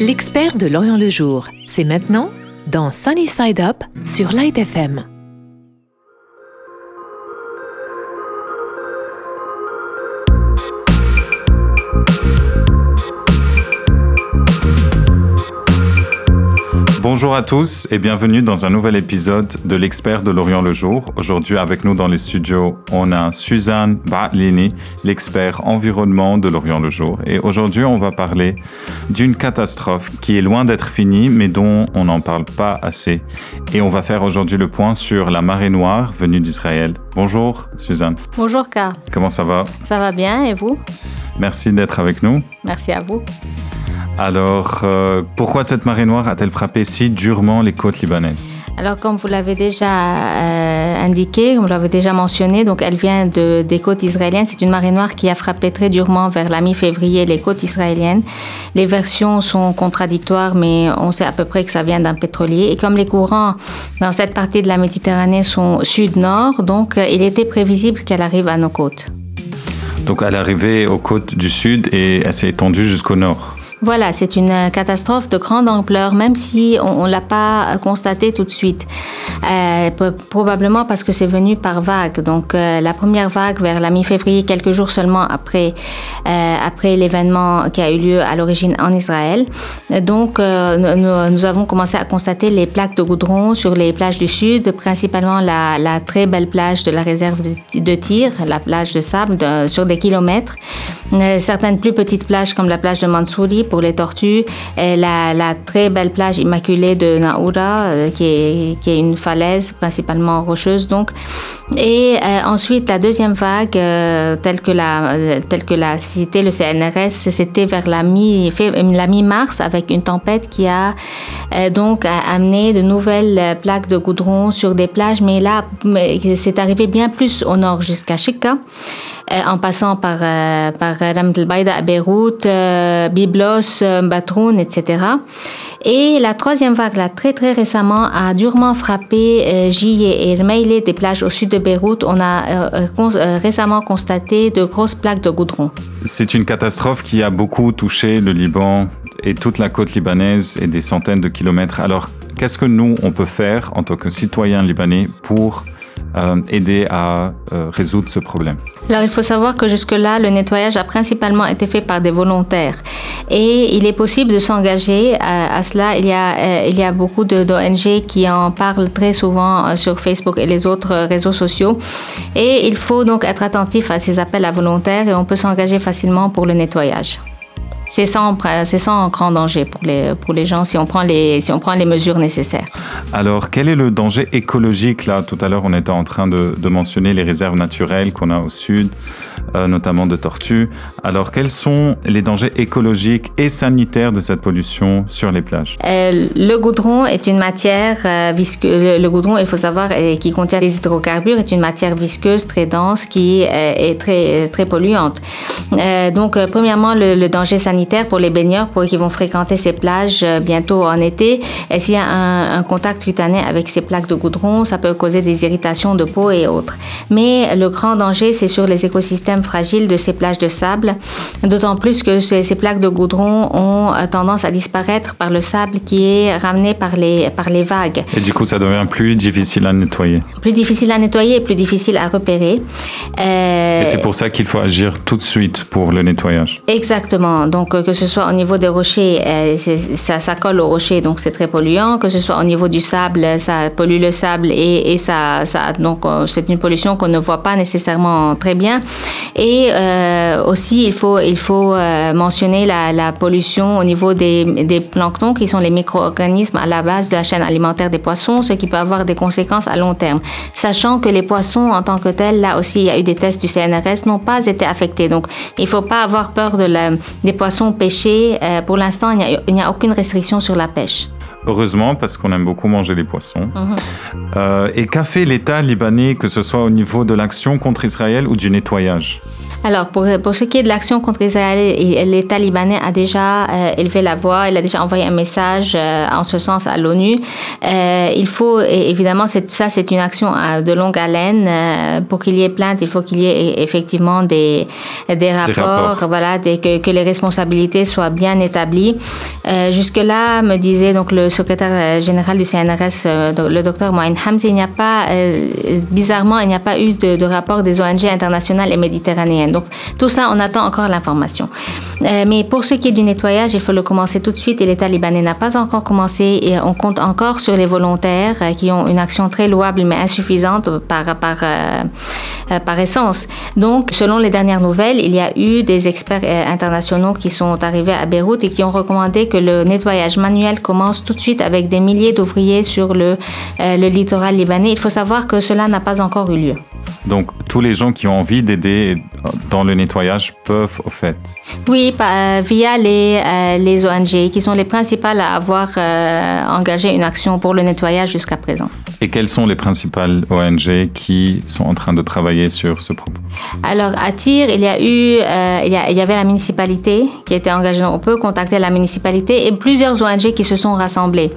L'expert de Lorient le jour, c'est maintenant dans Sunny Side Up sur Light FM. Bonjour à tous et bienvenue dans un nouvel épisode de l'expert de l'Orient le jour. Aujourd'hui avec nous dans les studios, on a Suzanne Batlini, l'expert environnement de l'Orient le jour. Et aujourd'hui, on va parler d'une catastrophe qui est loin d'être finie mais dont on n'en parle pas assez. Et on va faire aujourd'hui le point sur la marée noire venue d'Israël. Bonjour Suzanne. Bonjour Car. Comment ça va? Ça va bien et vous? Merci d'être avec nous. Merci à vous. Alors, euh, pourquoi cette marée noire a-t-elle frappé si durement les côtes libanaises Alors, comme vous l'avez déjà euh, indiqué, comme vous l'avez déjà mentionné, donc elle vient de, des côtes israéliennes. C'est une marée noire qui a frappé très durement vers la mi-février les côtes israéliennes. Les versions sont contradictoires, mais on sait à peu près que ça vient d'un pétrolier. Et comme les courants dans cette partie de la Méditerranée sont sud-nord, donc euh, il était prévisible qu'elle arrive à nos côtes. Donc, elle est arrivée aux côtes du sud et elle s'est étendue jusqu'au nord. Voilà, c'est une catastrophe de grande ampleur, même si on ne l'a pas constaté tout de suite. Euh, probablement parce que c'est venu par vague. Donc euh, la première vague vers la mi-février, quelques jours seulement après, euh, après l'événement qui a eu lieu à l'origine en Israël. Donc nous, avons commencé à constater les plaques de goudron sur les plages du sud, principalement la, très belle plage de la réserve de, tir, la plage de sable sur des kilomètres. certaines plus petites plages comme la plage de Mansouri les tortues, et la, très belle plage immaculée de Naoura, qui est, qui est une falaise principalement rocheuse donc. Et euh, ensuite la deuxième vague, euh, telle que la euh, telle que l'a cité le CNRS, c'était vers la mi mi-mars avec une tempête qui a donc amené de nouvelles plaques de goudron sur des plages, mais là c'est arrivé bien plus au nord jusqu'à Shika. En passant par, par Ramt el à Beyrouth, Byblos, Batroun, etc. Et la troisième vague, très très récemment, a durement frappé euh, et Meilé, des plages au sud de Beyrouth. On a euh, euh, récemment constaté de grosses plaques de goudron. C'est une catastrophe qui a beaucoup touché le Liban et toute la côte libanaise et des centaines de kilomètres. Alors, qu'est-ce que nous, on peut faire en tant que citoyens libanais pour euh, aider à euh, résoudre ce problème Alors il faut savoir que jusque-là, le nettoyage a principalement été fait par des volontaires. Et il est possible de s'engager à, cela. Il y a, euh, il y a beaucoup d'ONG qui en parlent très souvent sur Facebook et les autres réseaux sociaux. Et il faut donc être attentif à ces appels à volontaires et on peut s'engager facilement pour le nettoyage c'est sans, sans grand danger pour les, pour les gens si on, prend les, si on prend les mesures nécessaires. Alors, quel est le danger écologique Là, tout à l'heure, on était en train de, de mentionner les réserves naturelles qu'on a au sud. Euh, notamment de tortues. Alors, quels sont les dangers écologiques et sanitaires de cette pollution sur les plages? Euh, Le goudron est une matière euh, visqueuse. Le, goudron, il faut savoir, qui contient des hydrocarbures, est une matière visqueuse très dense qui est très, très polluante. donc, premièrement, le, danger sanitaire pour les baigneurs pour qui vont fréquenter ces plages bientôt en été, s'il y a un, un contact cutané avec ces plaques de goudron, ça peut causer des irritations de peau et autres. Mais le grand danger, c'est sur les écosystèmes fragile de ces plages de sable, d'autant plus que ces, plaques de goudron ont euh, tendance à disparaître par le sable qui est ramené par les, par les vagues. Et du coup, ça devient plus difficile à nettoyer. Plus difficile à nettoyer et plus difficile à repérer. Euh, et c'est pour ça qu'il faut agir tout de suite pour le nettoyage. Exactement. Donc, euh, que ce soit au niveau des rochers, ça, ça colle aux rochers, donc c'est très polluant. Que ce soit au niveau du sable, ça pollue le sable et, et ça, ça, donc c'est une pollution qu'on ne voit pas nécessairement très bien. Et euh, aussi, il faut, il faut euh, mentionner la, la, pollution au niveau des, des, planctons, qui sont les micro-organismes à la base de la chaîne alimentaire des poissons, ce qui peut avoir des conséquences à long terme. Sachant que les poissons en tant que tels, là aussi, il y a eu des tests du CNRS, n'ont pas été affectés. Donc, il ne faut pas avoir peur de la, des poissons pêchés. Euh, pour l'instant, il n'y a, a, aucune restriction sur la pêche. Heureusement, parce qu'on aime beaucoup manger les poissons. Mhm. Euh, et qu'a fait l'État libanais, que ce soit au niveau de l'action contre Israël ou du nettoyage? Alors, pour, pour ce qui est de l'action contre Israël, l'État libanais a déjà euh, élevé la voix, il a déjà envoyé un message euh, en ce sens à l'ONU. Euh, il faut, évidemment, ça, c'est une action de longue haleine. Pour qu'il y ait plainte, il faut qu'il y ait effectivement des, des, rapports, des rapports, voilà, des, que, que, les responsabilités soient bien établies. Jusque-là, me disait donc le secrétaire général du CNRS, le docteur Moïn Hamzi, il n'y a pas, bizarrement, il n'y a pas eu de, de rapport des ONG internationales et méditerranéennes. Donc, tout ça, on attend encore l'information. Euh, mais pour ce qui est du nettoyage, il faut le commencer tout de suite et l'État libanais n'a pas encore commencé et on compte encore sur les volontaires euh, qui ont une action très louable mais insuffisante euh, par essence. Donc, selon les dernières nouvelles, il y a eu des experts internationaux qui sont arrivés à Beyrouth et qui ont recommandé que le nettoyage manuel commence tout de suite avec des milliers d'ouvriers sur le, le littoral libanais. Il faut savoir que cela n'a pas encore eu lieu. Donc, tous les gens qui ont envie d'aider dans le nettoyage peuvent, au fait Oui, euh, via les, euh, les ONG, qui sont les principales à avoir euh, engagé une action pour le nettoyage jusqu'à présent. Et quelles sont les principales ONG qui sont en train de travailler sur ce propos? Alors, à Tyr, il y a eu, il y, a, il, y avait la municipalité qui était engagée. On peut contacter la municipalité et plusieurs ONG qui se sont rassemblées.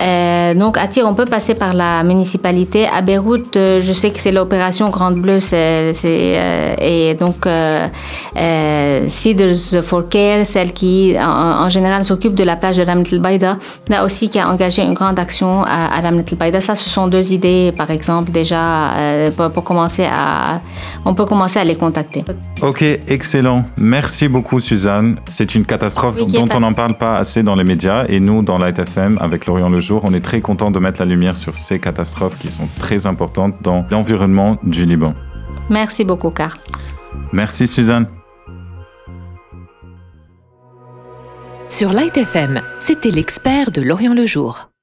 Euh, donc à Tyr, on peut passer par la municipalité. À Beyrouth, euh, je sais que c'est l'opération Grande Bleue, c'est, euh, et donc Cedars for Care, celle qui en, en général s'occupe de la plage de Ramlet el-Baïda, là aussi qui a engagé une grande action à, à Ramlet el-Baïda. Ça, ce sont deux idées, par exemple, déjà pour, pour, commencer à, on peut commencer à les contacter. Ok, excellent. Merci beaucoup, Suzanne. C'est une catastrophe oui, dont on n'en parle pas assez dans les médias et nous, dans Light FM, avec Lorient Le jour. On est très content de mettre la lumière sur ces catastrophes qui sont très importantes dans l'environnement du Liban. Merci beaucoup, Carl. Merci, Suzanne. Sur Light FM, c'était l'expert de Lorient le jour.